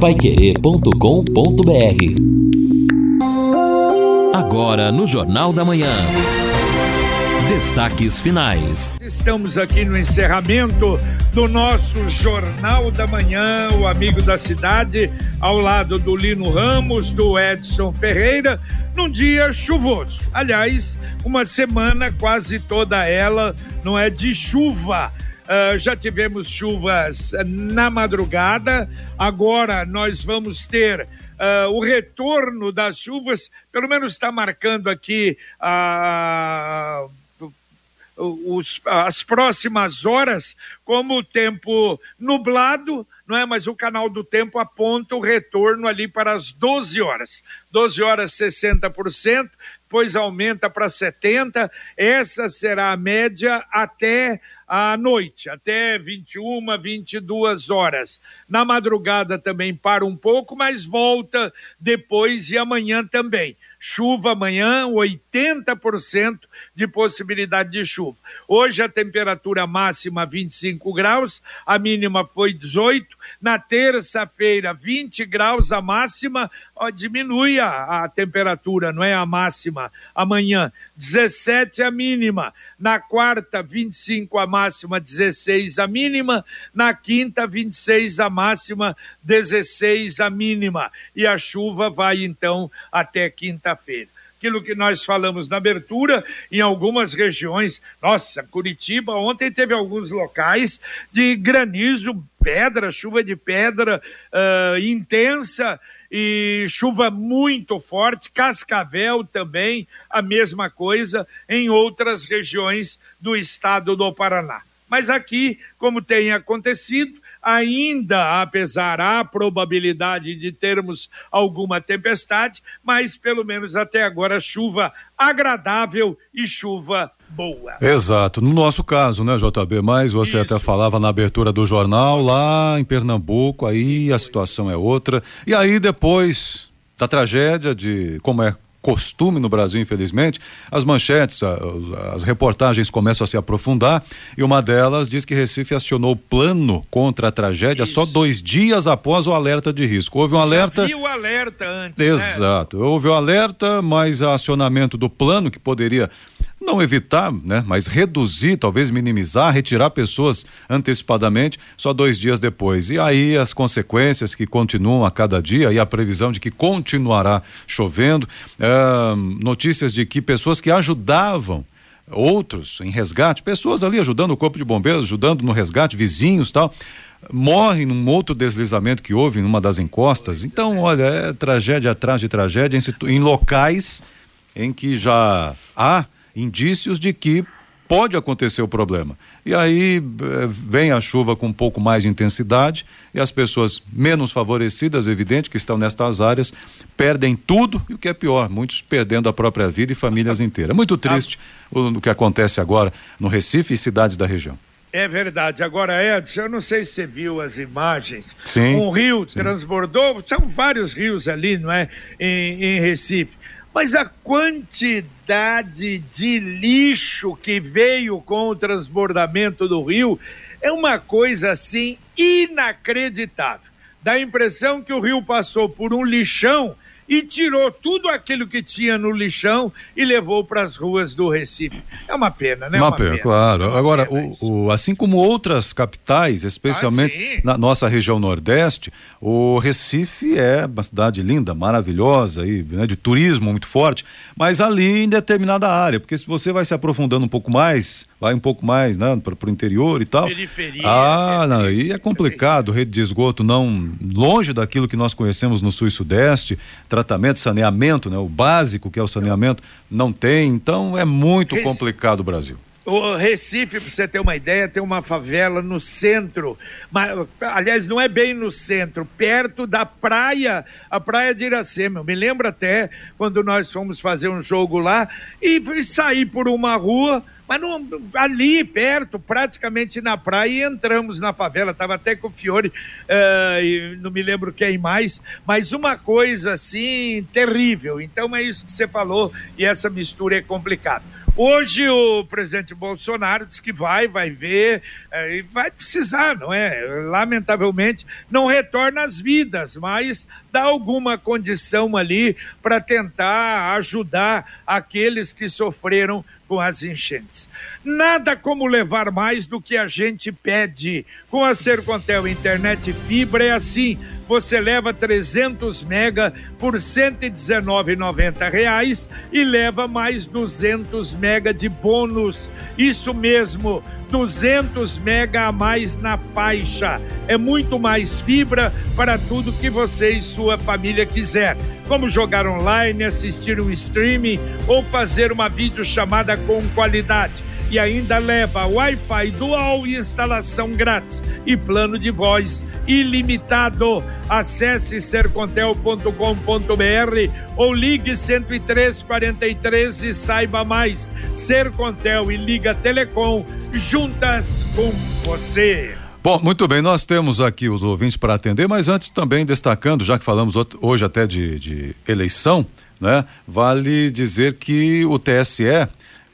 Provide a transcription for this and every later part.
paiquerê.com.br Agora no Jornal da Manhã. Destaques finais. Estamos aqui no encerramento do nosso Jornal da Manhã, o Amigo da Cidade, ao lado do Lino Ramos, do Edson Ferreira, num dia chuvoso. Aliás, uma semana quase toda ela não é de chuva. Uh, já tivemos chuvas na madrugada, agora nós vamos ter uh, o retorno das chuvas, pelo menos está marcando aqui. Uh, os, as próximas horas como tempo nublado, não é? Mas o canal do tempo aponta o retorno ali para as 12 horas. 12 horas 60%, depois aumenta para 70%. Essa será a média até à noite, até 21, 22 horas. Na madrugada também para um pouco, mas volta depois e amanhã também. Chuva amanhã, 80% de possibilidade de chuva. Hoje a temperatura máxima 25 graus, a mínima foi 18. Na terça-feira, 20 graus a máxima, ó, diminui a, a temperatura, não é a máxima. Amanhã, 17 a mínima. Na quarta, 25 a máxima, 16 a mínima. Na quinta, 26 a máxima, 16 a mínima. E a chuva vai então até quinta-feira aquilo que nós falamos na abertura, em algumas regiões. Nossa, Curitiba ontem teve alguns locais de granizo, pedra, chuva de pedra uh, intensa e chuva muito forte, Cascavel também, a mesma coisa em outras regiões do estado do Paraná. Mas aqui, como tem acontecido, ainda apesar da probabilidade de termos alguma tempestade, mas pelo menos até agora chuva agradável e chuva boa. Exato. No nosso caso, né, JB, mas você Isso. até falava na abertura do jornal lá em Pernambuco, aí a situação é outra. E aí depois da tragédia de como é costume no Brasil, infelizmente, as manchetes, as reportagens começam a se aprofundar e uma delas diz que Recife acionou plano contra a tragédia Isso. só dois dias após o alerta de risco. Houve um alerta. Já o alerta antes. Né? Exato. Né? Houve o alerta, mas acionamento do plano que poderia não evitar, né, mas reduzir, talvez minimizar, retirar pessoas antecipadamente só dois dias depois. E aí as consequências que continuam a cada dia e a previsão de que continuará chovendo, é, notícias de que pessoas que ajudavam outros em resgate, pessoas ali ajudando o corpo de bombeiros, ajudando no resgate, vizinhos tal, morrem num outro deslizamento que houve numa das encostas. Então, olha, é tragédia atrás de tragédia em, em locais em que já há indícios de que pode acontecer o problema. E aí eh, vem a chuva com um pouco mais de intensidade e as pessoas menos favorecidas, evidente, que estão nestas áreas, perdem tudo e o que é pior, muitos perdendo a própria vida e famílias inteiras. Muito triste o, o que acontece agora no Recife e cidades da região. É verdade. Agora, Edson, eu não sei se você viu as imagens. Sim. Um rio sim. transbordou, são vários rios ali, não é? Em, em Recife. Mas a quantidade de lixo que veio com o transbordamento do rio é uma coisa assim inacreditável. Dá a impressão que o rio passou por um lixão e tirou tudo aquilo que tinha no lixão e levou para as ruas do Recife. É uma pena, né? Uma, uma pena, pena, claro. É Agora, pena o, o, assim como outras capitais, especialmente ah, na nossa região Nordeste, o Recife é uma cidade linda, maravilhosa, e, né, de turismo muito forte, mas ali em determinada área, porque se você vai se aprofundando um pouco mais, vai um pouco mais, né, para o interior e tal. Periferia. Ah, não, aí é complicado, rede de esgoto não longe daquilo que nós conhecemos no sul e sudeste, tratamento, saneamento, né, o básico que é o saneamento, não tem, então é muito complicado o Brasil. O Recife, para você ter uma ideia, tem uma favela no centro, mas, aliás, não é bem no centro, perto da praia, a praia de Iracema. Eu me lembro até quando nós fomos fazer um jogo lá e sair por uma rua, mas não, ali perto, praticamente na praia, e entramos na favela. Estava até com o Fiore, uh, não me lembro quem mais, mas uma coisa assim terrível. Então é isso que você falou, e essa mistura é complicada. Hoje o presidente Bolsonaro diz que vai, vai ver, é, e vai precisar, não é? Lamentavelmente, não retorna às vidas, mas dá alguma condição ali para tentar ajudar aqueles que sofreram com as enchentes. Nada como levar mais do que a gente pede. Com a Sercontel Internet Fibra é assim você leva 300 mega por 119,90 reais e leva mais 200 mega de bônus. Isso mesmo, 200 mega a mais na faixa. É muito mais fibra para tudo que você e sua família quiser, como jogar online, assistir um streaming ou fazer uma videochamada com qualidade e ainda leva Wi-Fi dual e instalação grátis e plano de voz ilimitado. Acesse sercontel.com.br ou ligue 10343 e saiba mais. Sercontel e Liga Telecom juntas com você. Bom, muito bem, nós temos aqui os ouvintes para atender, mas antes também destacando, já que falamos hoje até de, de eleição, né? Vale dizer que o TSE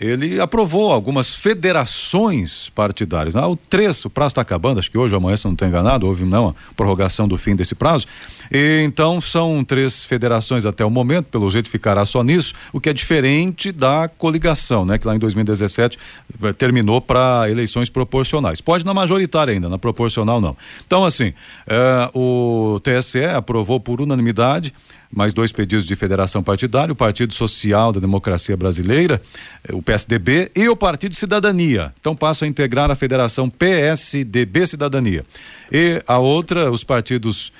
ele aprovou algumas federações partidárias. Ah, o três, o prazo está acabando, acho que hoje ou amanhã, se não estou enganado, houve não, a prorrogação do fim desse prazo. E, então, são três federações até o momento, pelo jeito ficará só nisso, o que é diferente da coligação, né? Que lá em 2017 eh, terminou para eleições proporcionais. Pode na majoritária ainda, na proporcional não. Então, assim, eh, o TSE aprovou por unanimidade mais dois pedidos de federação partidária, o Partido Social da Democracia Brasileira, eh, o PSDB e o Partido Cidadania. Então passa a integrar a federação PSDB Cidadania. E a outra, os partidos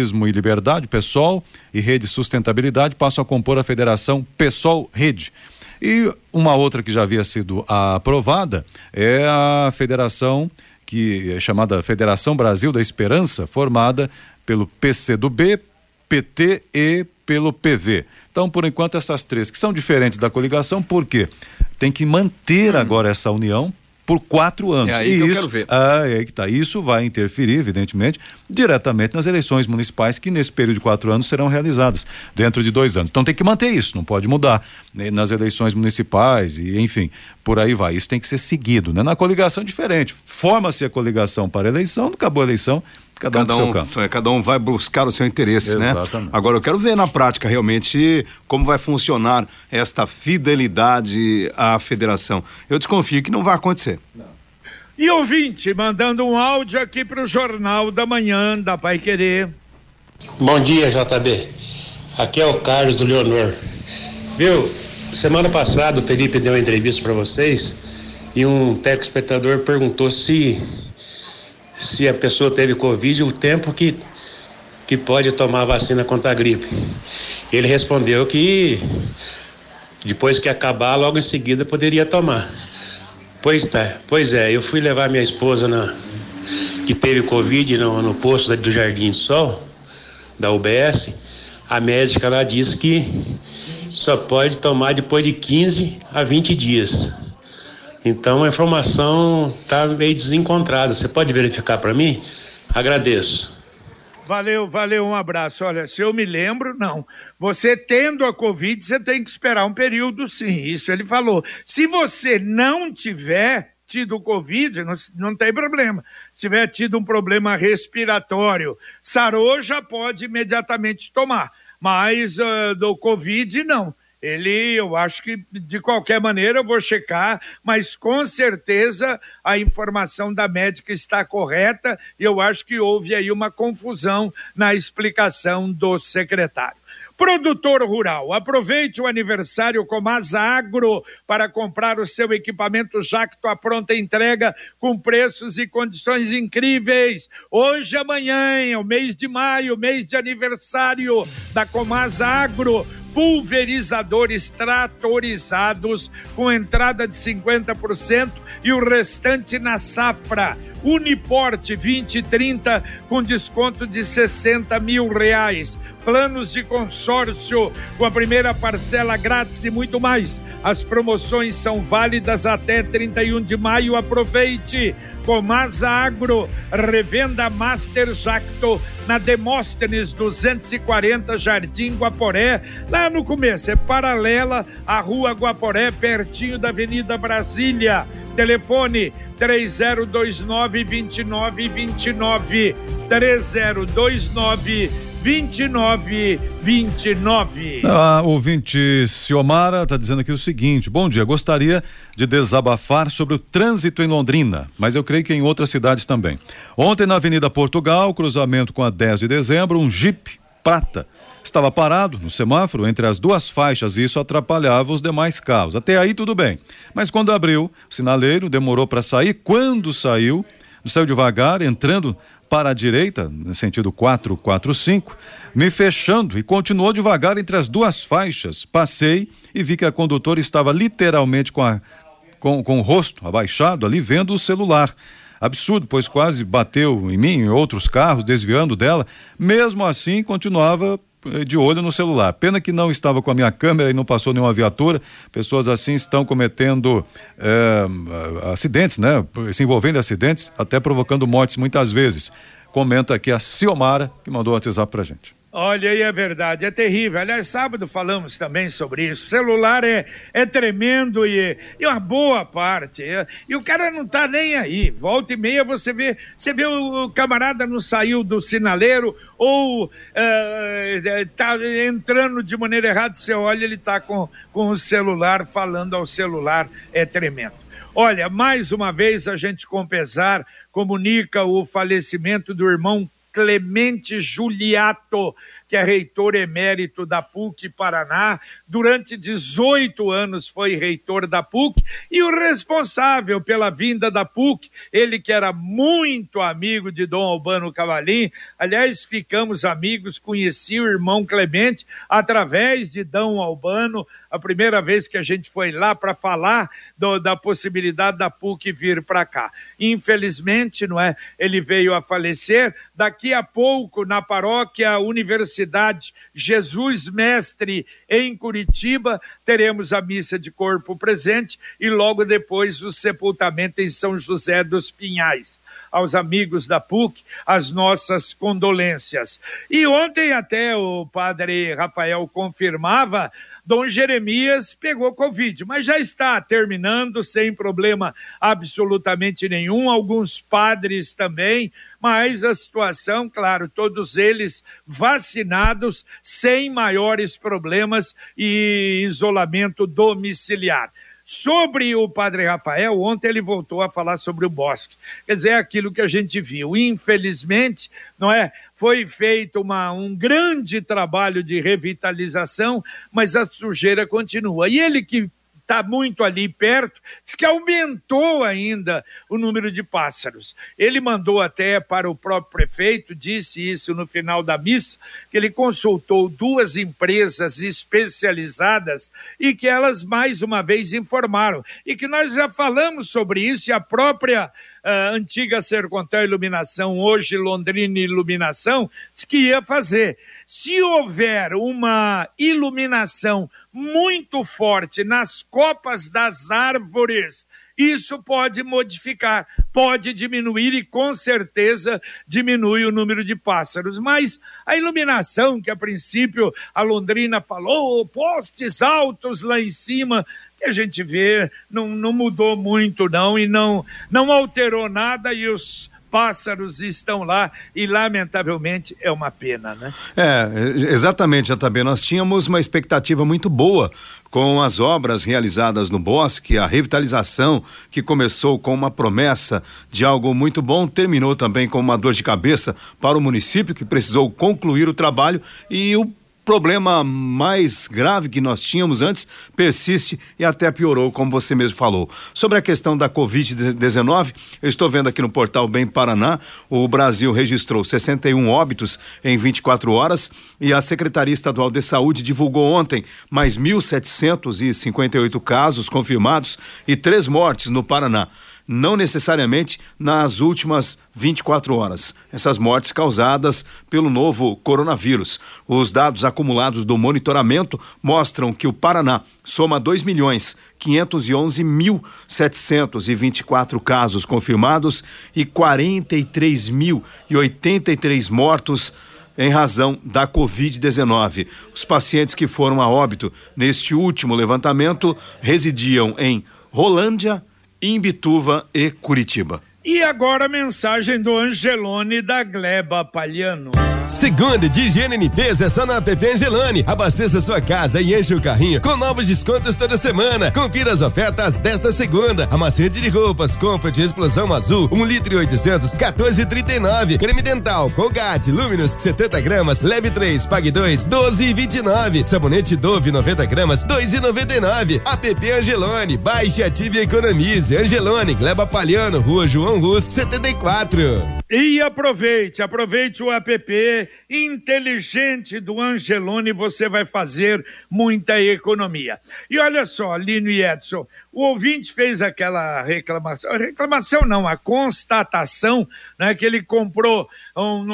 Socialismo e Liberdade, PSOL e Rede Sustentabilidade passam a compor a federação PSOL Rede. E uma outra que já havia sido aprovada é a federação que é chamada Federação Brasil da Esperança, formada pelo PCdoB, PT e pelo PV. Então, por enquanto, essas três, que são diferentes da coligação, por quê? Tem que manter hum. agora essa união por quatro anos. É aí e que isso, eu quero ver. Ah, é aí que tá. Isso vai interferir, evidentemente, diretamente nas eleições municipais que nesse período de quatro anos serão realizadas dentro de dois anos. Então tem que manter isso, não pode mudar né? nas eleições municipais e enfim, por aí vai. Isso tem que ser seguido, né? Na coligação diferente. Forma-se a coligação para a eleição, acabou a eleição, Cada, cada um, um cada um vai buscar o seu interesse, né? Exatamente. né? Agora eu quero ver na prática realmente como vai funcionar esta fidelidade à federação. Eu desconfio que não vai acontecer. Não. E ouvinte, mandando um áudio aqui para o Jornal da Manhã da Pai Querer. Bom dia, JB. Aqui é o Carlos do Leonor. Viu? Semana passada o Felipe deu uma entrevista para vocês e um telespectador perguntou se se a pessoa teve Covid, o tempo que, que pode tomar vacina contra a gripe. Ele respondeu que depois que acabar, logo em seguida poderia tomar. Pois tá, pois é, eu fui levar minha esposa na, que teve Covid no, no posto do Jardim Sol, da UBS. A médica lá disse que só pode tomar depois de 15 a 20 dias. Então a informação está meio desencontrada. Você pode verificar para mim? Agradeço. Valeu, valeu, um abraço. Olha, se eu me lembro, não. Você tendo a Covid, você tem que esperar um período, sim. Isso ele falou. Se você não tiver tido Covid, não, não tem problema. Se tiver tido um problema respiratório, sarou, já pode imediatamente tomar. Mas uh, do Covid, não ele, eu acho que de qualquer maneira eu vou checar, mas com certeza a informação da médica está correta e eu acho que houve aí uma confusão na explicação do secretário. Produtor rural, aproveite o aniversário Comasa Agro para comprar o seu equipamento Jacto à pronta entrega com preços e condições incríveis. Hoje, amanhã, é o mês de maio, mês de aniversário da Comasa Agro pulverizadores tratorizados com entrada de 50% e o restante na safra. Uniporte 2030 com desconto de 60 mil reais. Planos de consórcio com a primeira parcela grátis e muito mais. As promoções são válidas até 31 de maio. Aproveite! Comasa Agro, revenda Master Jacto, na Demóstenes 240, Jardim Guaporé, lá no começo, é paralela à Rua Guaporé, pertinho da Avenida Brasília. Telefone 3029 2929 3029 2929. A ouvinte Ciomara está dizendo aqui o seguinte: bom dia, gostaria de desabafar sobre o trânsito em Londrina, mas eu creio que em outras cidades também. Ontem na Avenida Portugal, cruzamento com a 10 de dezembro, um Jeep prata estava parado no semáforo entre as duas faixas e isso atrapalhava os demais carros. Até aí tudo bem. Mas quando abriu, o sinaleiro demorou para sair. Quando saiu, saiu devagar, entrando para a direita, no sentido 445, me fechando e continuou devagar entre as duas faixas. Passei e vi que a condutora estava literalmente com, a, com, com o rosto abaixado ali, vendo o celular. Absurdo, pois quase bateu em mim e outros carros, desviando dela. Mesmo assim, continuava de olho no celular. Pena que não estava com a minha câmera e não passou nenhuma viatura. Pessoas assim estão cometendo é, acidentes, né? Se envolvendo em acidentes, até provocando mortes muitas vezes. Comenta aqui a Ciomara, que mandou o WhatsApp pra gente. Olha aí, é verdade, é terrível. Aliás, sábado falamos também sobre isso. O celular é, é tremendo e, e uma boa parte. É, e o cara não tá nem aí. Volta e meia você vê, você vê o camarada não saiu do sinaleiro ou é, tá entrando de maneira errada, você olha, ele tá com, com o celular, falando ao celular. É tremendo. Olha, mais uma vez a gente com pesar comunica o falecimento do irmão Clemente Juliato, que é reitor emérito da PUC Paraná, durante 18 anos foi reitor da PUC e o responsável pela vinda da PUC, ele que era muito amigo de Dom Albano Cavalim, aliás, ficamos amigos, conheci o irmão Clemente através de Dom Albano, a primeira vez que a gente foi lá para falar do, da possibilidade da PUC vir para cá. Infelizmente, não é? Ele veio a falecer. Daqui a pouco, na paróquia Universidade Jesus Mestre, em Curitiba, teremos a missa de corpo presente e logo depois o sepultamento em São José dos Pinhais aos amigos da PUC as nossas condolências. E ontem até o padre Rafael confirmava Dom Jeremias pegou Covid, mas já está terminando sem problema absolutamente nenhum. Alguns padres também, mas a situação, claro, todos eles vacinados sem maiores problemas e isolamento domiciliar. Sobre o padre Rafael, ontem ele voltou a falar sobre o bosque. Quer dizer, é aquilo que a gente viu. Infelizmente, não é? Foi feito uma, um grande trabalho de revitalização, mas a sujeira continua. E ele que está muito ali perto, diz que aumentou ainda o número de pássaros. Ele mandou até para o próprio prefeito, disse isso no final da missa, que ele consultou duas empresas especializadas e que elas mais uma vez informaram. E que nós já falamos sobre isso e a própria uh, antiga Sercontel Iluminação, hoje Londrina Iluminação, disse que ia fazer. Se houver uma iluminação muito forte nas copas das árvores, isso pode modificar, pode diminuir e com certeza diminui o número de pássaros. Mas a iluminação, que a princípio a Londrina falou, postes altos lá em cima, que a gente vê, não, não mudou muito não e não, não alterou nada e os pássaros estão lá e lamentavelmente é uma pena, né? É, exatamente, também Nós tínhamos uma expectativa muito boa com as obras realizadas no bosque, a revitalização que começou com uma promessa de algo muito bom, terminou também com uma dor de cabeça para o município que precisou concluir o trabalho e o problema mais grave que nós tínhamos antes persiste e até piorou, como você mesmo falou. Sobre a questão da Covid-19, eu estou vendo aqui no portal Bem Paraná, o Brasil registrou 61 óbitos em 24 horas e a Secretaria Estadual de Saúde divulgou ontem mais 1.758 casos confirmados e três mortes no Paraná. Não necessariamente nas últimas 24 horas. Essas mortes causadas pelo novo coronavírus. Os dados acumulados do monitoramento mostram que o Paraná soma 2 milhões 511.724 casos confirmados e 43.083 mortos em razão da Covid-19. Os pacientes que foram a óbito neste último levantamento residiam em Rolândia, Imbituva e Curitiba. E agora a mensagem do Angelone da Gleba Palhano. Segunda de higiene e limpeza é só na app Angelone. Abasteça sua casa e enche o carrinho com novos descontos toda semana. Confira as ofertas desta segunda. Amaciante de roupas, compra de explosão azul, 1 um litro e 800, 14,39. Creme dental, Colgate, Luminous, 70 gramas, leve 3, pague 2, 12,29. Sabonete Dove, 90 gramas, 2,99. App Angelone, baixe, ative e economize. Angelone, Gleba Palhano, Rua João Rus, 74. E aproveite, aproveite o app inteligente do Angelone, você vai fazer muita economia. E olha só, Lino e Edson, o ouvinte fez aquela reclamação, reclamação não, a constatação, né, que ele comprou um,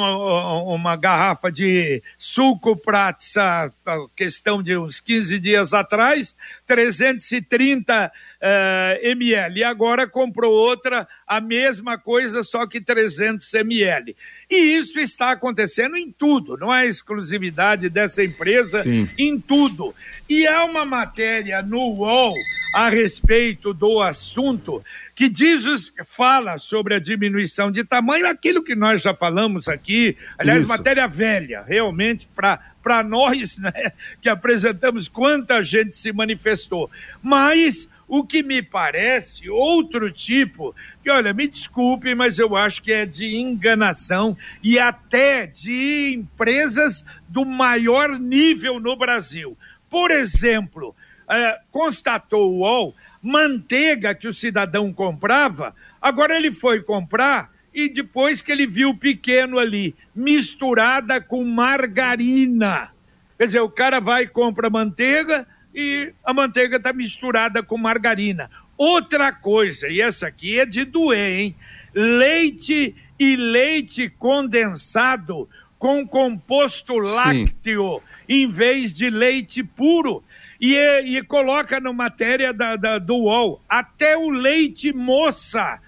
uma garrafa de suco Pratza, questão de uns 15 dias atrás, 330 uh, ml. E agora comprou outra, a mesma coisa, só que 300 ml. E isso está acontecendo em tudo, não é exclusividade dessa empresa, Sim. em tudo. E há uma matéria no UOL a respeito do assunto que diz, fala sobre a diminuição de tamanho, aquilo que nós já falamos aqui, aliás, Isso. matéria velha, realmente, para nós, né, que apresentamos quanta gente se manifestou. Mas o que me parece outro tipo, que olha, me desculpe, mas eu acho que é de enganação e até de empresas do maior nível no Brasil. Por exemplo, é, constatou o UOL, manteiga que o cidadão comprava, agora ele foi comprar e depois que ele viu pequeno ali, misturada com margarina. Quer dizer, o cara vai e compra manteiga, e a manteiga está misturada com margarina. Outra coisa, e essa aqui é de doer, hein? Leite e leite condensado com composto lácteo Sim. em vez de leite puro. E, e coloca na matéria da, da, do UOL, até o leite moça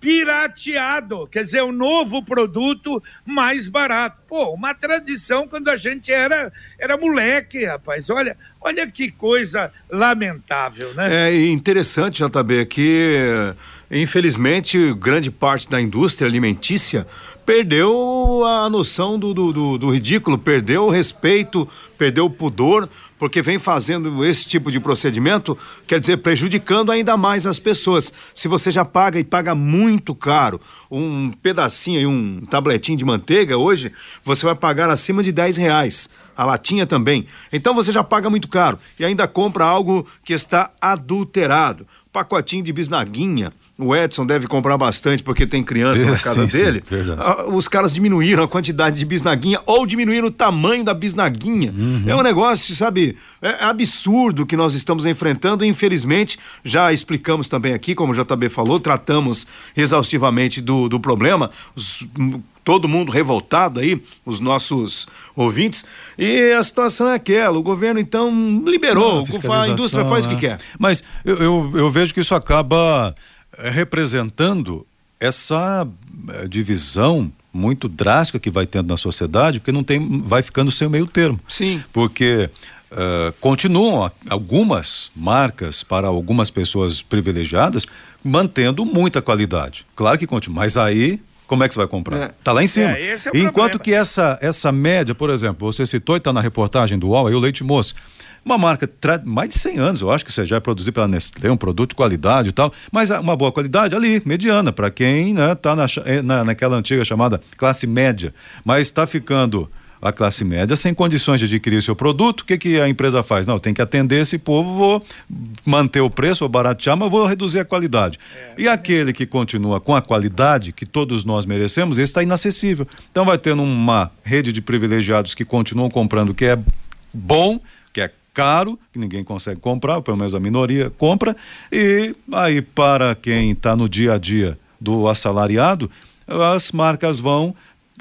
pirateado, quer dizer, um novo produto mais barato. Pô, uma tradição quando a gente era, era moleque, rapaz. Olha, olha que coisa lamentável, né? É interessante, JB, que infelizmente grande parte da indústria alimentícia perdeu a noção do, do, do, do ridículo, perdeu o respeito, perdeu o pudor porque vem fazendo esse tipo de procedimento, quer dizer, prejudicando ainda mais as pessoas. Se você já paga e paga muito caro um pedacinho e um tabletinho de manteiga hoje, você vai pagar acima de 10 reais. A latinha também. Então você já paga muito caro e ainda compra algo que está adulterado. Pacotinho de bisnaguinha o Edson deve comprar bastante porque tem criança é, na casa sim, dele. Sim, ah, os caras diminuíram a quantidade de bisnaguinha ou diminuíram o tamanho da bisnaguinha. Uhum. É um negócio, sabe, é absurdo que nós estamos enfrentando. Infelizmente, já explicamos também aqui, como o JB falou, tratamos exaustivamente do, do problema. Os, todo mundo revoltado aí, os nossos ouvintes. E a situação é aquela: o governo então liberou, Não, a, a indústria faz o que é. quer. Mas eu, eu, eu vejo que isso acaba é, representando essa é, divisão muito drástica que vai tendo na sociedade, porque não tem, vai ficando sem o meio termo. Sim. Porque uh, continuam algumas marcas para algumas pessoas privilegiadas mantendo muita qualidade. Claro que continua, mas aí como é que você vai comprar? É. Tá lá em cima. É, é Enquanto problema. que essa, essa média, por exemplo, você citou e está na reportagem do UOL, aí o leite moço. Uma marca mais de 100 anos, eu acho que você já é produzido pela Nestlé, um produto de qualidade e tal, mas uma boa qualidade ali, mediana, para quem está né, na, eh, na, naquela antiga chamada classe média, mas está ficando a classe média sem condições de adquirir seu produto, o que, que a empresa faz? Não, tem que atender esse povo, vou manter o preço, vou baratear, mas vou reduzir a qualidade. É, e aquele que continua com a qualidade que todos nós merecemos, esse está inacessível. Então vai tendo uma rede de privilegiados que continuam comprando o que é bom, que é caro, que ninguém consegue comprar, pelo menos a minoria compra, e aí para quem está no dia a dia do assalariado, as marcas vão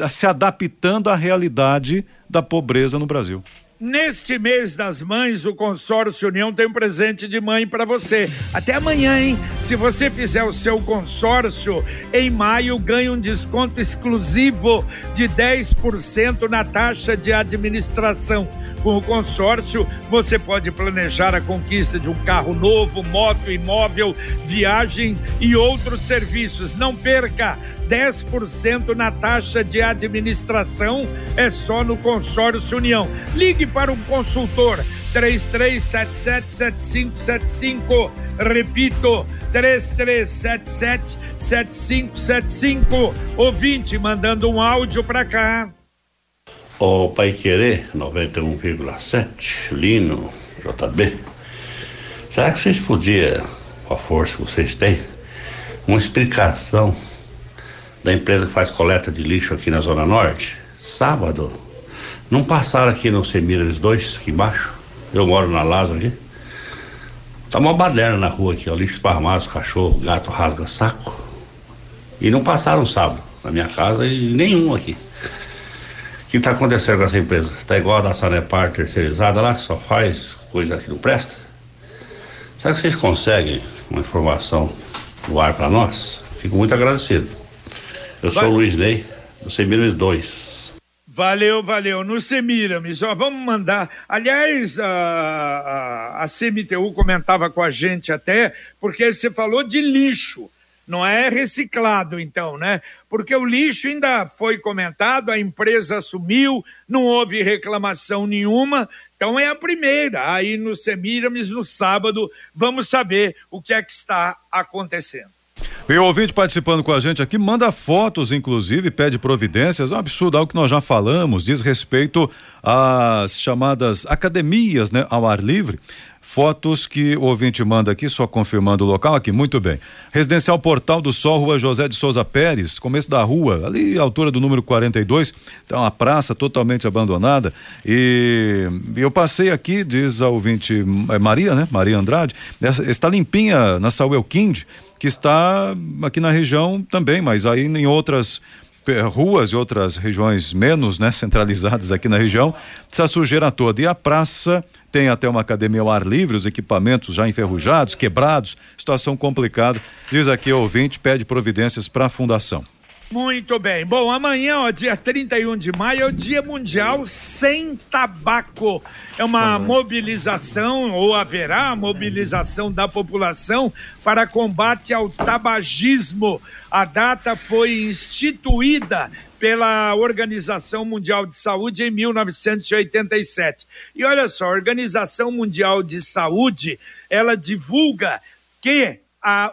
se adaptando à realidade da pobreza no Brasil. Neste mês das mães, o Consórcio União tem um presente de mãe para você. Até amanhã, hein? Se você fizer o seu consórcio, em maio ganha um desconto exclusivo de 10% na taxa de administração. Com o consórcio, você pode planejar a conquista de um carro novo, moto, imóvel, viagem e outros serviços. Não perca! 10% na taxa de administração é só no Consórcio União. Ligue para um consultor 33777575. Repito, 33777575. Ouvinte mandando um áudio para cá. O Pai Querer 91,7, Lino, JB. Será que vocês podiam, com a força que vocês têm, uma explicação da empresa que faz coleta de lixo aqui na Zona Norte, sábado, não passaram aqui no Semira eles dois, aqui embaixo. Eu moro na Lázaro aqui. Tá uma baderna na rua aqui, ó, lixo esparramado, cachorro, gato rasga saco. E não passaram sábado na minha casa e nenhum aqui. O que está acontecendo com essa empresa? Está igual a da Sanepar terceirizada lá, que só faz coisa que não presta? Será que vocês conseguem uma informação no ar para nós? Fico muito agradecido. Eu sou o Luiz Ney, do Semiramis 2. Valeu, valeu. No Semiramis, ó, vamos mandar. Aliás, a, a, a CMTU comentava com a gente até, porque você falou de lixo. Não é reciclado, então, né? Porque o lixo ainda foi comentado, a empresa assumiu, não houve reclamação nenhuma, então é a primeira. Aí no Semiramis, no sábado, vamos saber o que é que está acontecendo. E o ouvinte participando com a gente aqui, manda fotos, inclusive, pede providências. É um absurdo, algo que nós já falamos, diz respeito às chamadas academias né, ao ar livre. Fotos que o ouvinte manda aqui, só confirmando o local aqui, muito bem. Residencial Portal do Sol, Rua José de Souza Pérez, começo da rua, ali altura do número 42, tá uma praça totalmente abandonada. E eu passei aqui, diz a ouvinte é Maria, né? Maria Andrade, está limpinha na Saúl Kind, que está aqui na região também, mas aí em outras ruas e outras regiões menos né, centralizadas aqui na região, essa sujeira toda. E a praça tem até uma academia ao ar livre, os equipamentos já enferrujados, quebrados, situação complicada. Diz aqui o ouvinte, pede providências para a fundação. Muito bem. Bom, amanhã, ó, dia 31 de maio, é o Dia Mundial Sem Tabaco. É uma mobilização, ou haverá mobilização da população para combate ao tabagismo. A data foi instituída pela Organização Mundial de Saúde em 1987. E olha só, a Organização Mundial de Saúde, ela divulga que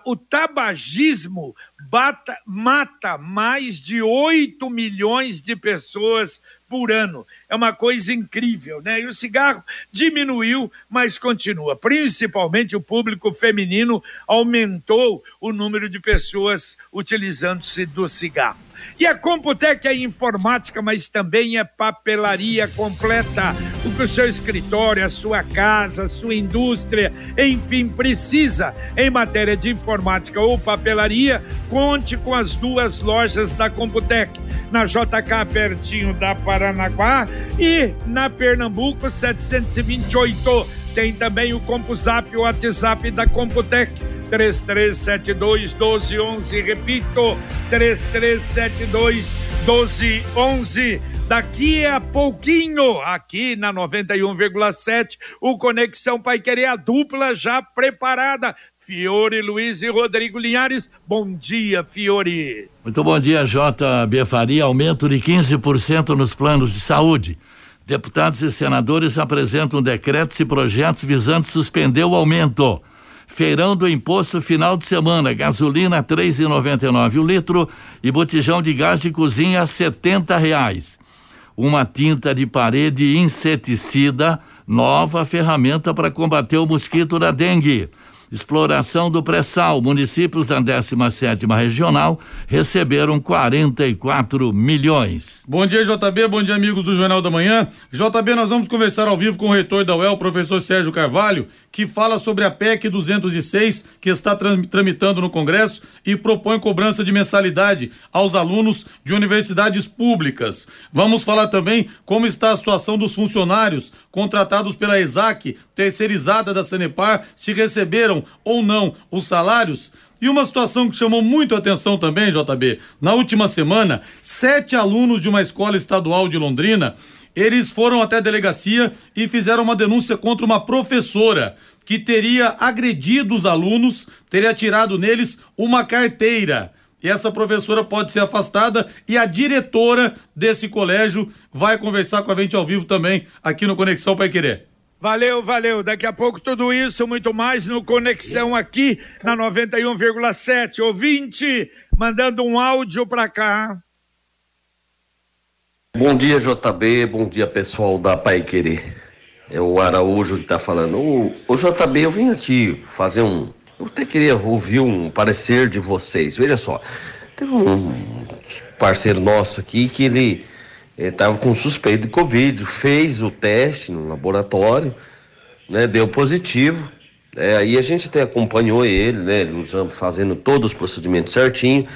o tabagismo bata, mata mais de 8 milhões de pessoas por ano. É uma coisa incrível, né? E o cigarro diminuiu, mas continua. Principalmente o público feminino aumentou o número de pessoas utilizando-se do cigarro. E a Computec é informática, mas também é papelaria completa. O que o seu escritório, a sua casa, a sua indústria, enfim, precisa em matéria de informática ou papelaria, conte com as duas lojas da Computec. Na JK, pertinho da Paranaguá, e na Pernambuco 728. Tem também o CompuZap, o WhatsApp da Computec 3372 1211. Repito, 3372 1211. Daqui a pouquinho, aqui na 91,7, o Conexão Pai Querer, a dupla já preparada. Fiore Luiz e Rodrigo Linhares. Bom dia, Fiore. Muito bom dia, JB Faria. Aumento de 15% nos planos de saúde. Deputados e senadores apresentam decretos e projetos visando suspender o aumento. Feirão do imposto final de semana, gasolina três e noventa e nove o litro e botijão de gás de cozinha setenta reais. Uma tinta de parede inseticida, nova ferramenta para combater o mosquito da dengue. Exploração do pré-sal. Municípios da 17ª Regional receberam 44 milhões. Bom dia, JB. Bom dia, amigos do Jornal da Manhã. JB, nós vamos conversar ao vivo com o reitor da UEL, professor Sérgio Carvalho, que fala sobre a PEC 206, que está tramitando no Congresso e propõe cobrança de mensalidade aos alunos de universidades públicas. Vamos falar também como está a situação dos funcionários contratados pela ESAC, terceirizada da Sanepar, se receberam ou não os salários. E uma situação que chamou muito atenção também, JB, na última semana, sete alunos de uma escola estadual de Londrina, eles foram até a delegacia e fizeram uma denúncia contra uma professora que teria agredido os alunos, teria tirado neles uma carteira. E essa professora pode ser afastada e a diretora desse colégio vai conversar com a gente ao vivo também aqui no Conexão Pai Querer. Valeu, valeu. Daqui a pouco tudo isso, muito mais no Conexão aqui na 91,7. Ouvinte, mandando um áudio para cá. Bom dia, JB. Bom dia, pessoal da Pai Querer. É o Araújo que está falando. O, o JB, eu vim aqui fazer um. Eu até queria ouvir um parecer de vocês. Veja só, teve um parceiro nosso aqui que ele estava com suspeito de Covid, fez o teste no laboratório, né, deu positivo. É, aí a gente até acompanhou ele, né, usando, fazendo todos os procedimentos certinho.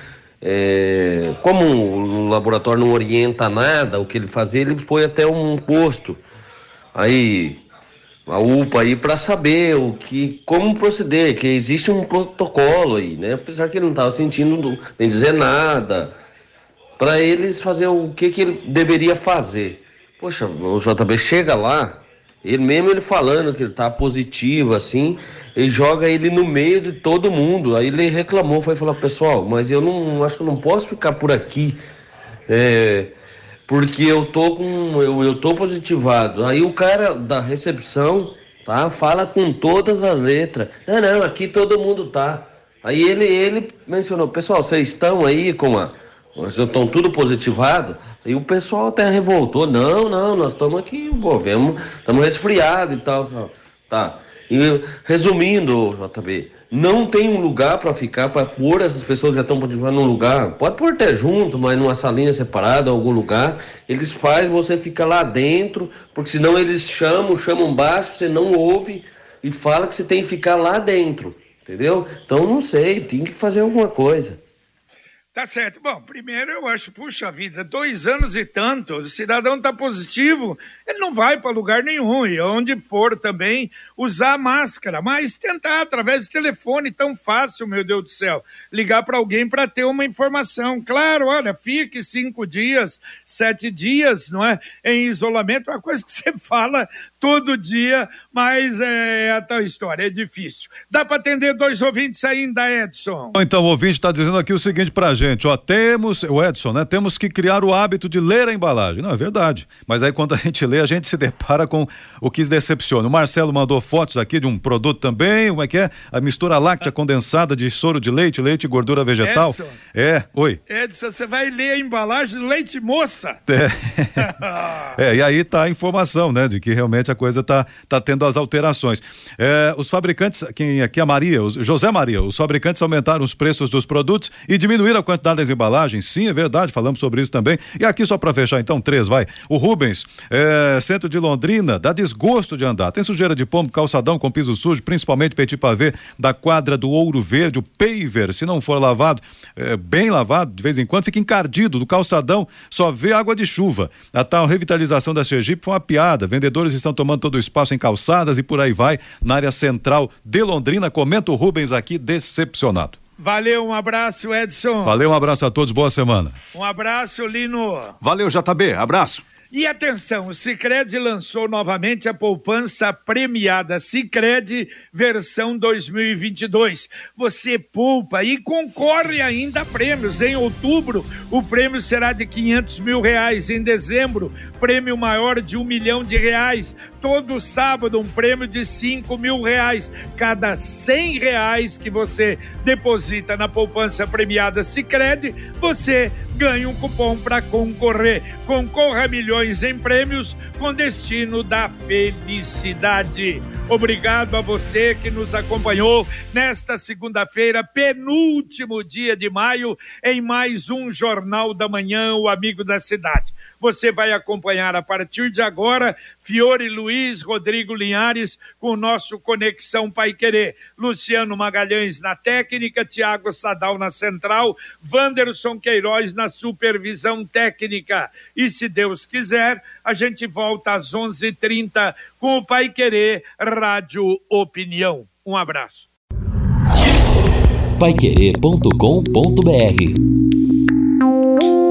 É, como o laboratório não orienta nada o que ele fazia, ele foi até um posto aí a UPA aí para saber o que como proceder, que existe um protocolo aí, né? Apesar que ele não estava sentindo nem dizer nada para eles fazer o que, que ele deveria fazer. Poxa, o JB chega lá, ele mesmo ele falando que ele tá positivo, assim, ele joga ele no meio de todo mundo. Aí ele reclamou, foi falar, pessoal, mas eu não acho que eu não posso ficar por aqui. É, porque eu tô com. Eu, eu tô positivado. Aí o cara da recepção, tá? Fala com todas as letras. Não, não, aqui todo mundo tá. Aí ele, ele mencionou, pessoal, vocês estão aí com a nós estão tudo positivado. E o pessoal até revoltou. Não, não, nós estamos aqui, governo, estamos resfriados e tal. Tá. E, resumindo, JB, não tem um lugar para ficar, para pôr essas pessoas que já estão positivando num lugar. Pode pôr até junto, mas numa salinha separada, algum lugar. Eles fazem você ficar lá dentro, porque senão eles chamam, chamam baixo, você não ouve e fala que você tem que ficar lá dentro. Entendeu? Então não sei, tem que fazer alguma coisa. Tá certo. Bom, primeiro eu acho, puxa vida, dois anos e tanto, o cidadão está positivo, ele não vai para lugar nenhum, e onde for também usar máscara, mas tentar através do telefone, tão fácil, meu Deus do céu, ligar para alguém para ter uma informação. Claro, olha, fique cinco dias, sete dias, não é? Em isolamento, é uma coisa que você fala todo dia, mas é, a tal história, é difícil. Dá para atender dois ouvintes ainda, Edson? Então, o ouvinte está dizendo aqui o seguinte para a gente, ó, temos, o Edson, né, temos que criar o hábito de ler a embalagem. Não, é verdade, mas aí quando a gente lê, a gente se depara com o que decepciona. O Marcelo mandou fotos aqui de um produto também, como é que é? A mistura láctea condensada de soro de leite, leite e gordura vegetal. Edson, é, oi. Edson, você vai ler a embalagem do leite moça. É. é, e aí tá a informação, né, de que realmente a coisa tá, tá tendo as alterações. É, os fabricantes, quem aqui é a Maria, os, José Maria, os fabricantes aumentaram os preços dos produtos e diminuíram a quantidade das embalagens. Sim, é verdade, falamos sobre isso também. E aqui só para fechar então, três, vai. O Rubens, é, centro de Londrina, dá desgosto de andar. Tem sujeira de pombo, calçadão com piso sujo, principalmente petit pavê da quadra do Ouro Verde, o paver, se não for lavado, é, bem lavado, de vez em quando, fica encardido do calçadão, só vê água de chuva. A tal revitalização da Sergipe foi uma piada. Vendedores estão tomando todo o espaço em calçadas e por aí vai, na área central de Londrina. Comenta o Rubens aqui, decepcionado. Valeu, um abraço, Edson. Valeu, um abraço a todos, boa semana. Um abraço, Lino. Valeu, JB, abraço. E atenção, o Sicredi lançou novamente a poupança premiada Sicredi versão 2022. Você poupa e concorre ainda a prêmios. Em outubro, o prêmio será de 500 mil reais. Em dezembro, prêmio maior de um milhão de reais. Todo sábado, um prêmio de 5 mil reais. Cada 100 reais que você deposita na poupança premiada Sicredi, você ganhe um cupom para concorrer. Concorra a milhões em prêmios com destino da felicidade. Obrigado a você que nos acompanhou nesta segunda-feira, penúltimo dia de maio, em mais um Jornal da Manhã, o Amigo da Cidade. Você vai acompanhar a partir de agora Fiore Luiz, Rodrigo Linhares com o nosso Conexão Pai Querer. Luciano Magalhães na técnica, Tiago Sadal na central, Wanderson Queiroz na supervisão técnica. E se Deus quiser, a gente volta às 11:30 h 30 com o Pai Querer Rádio Opinião. Um abraço. Paiquerê.com.br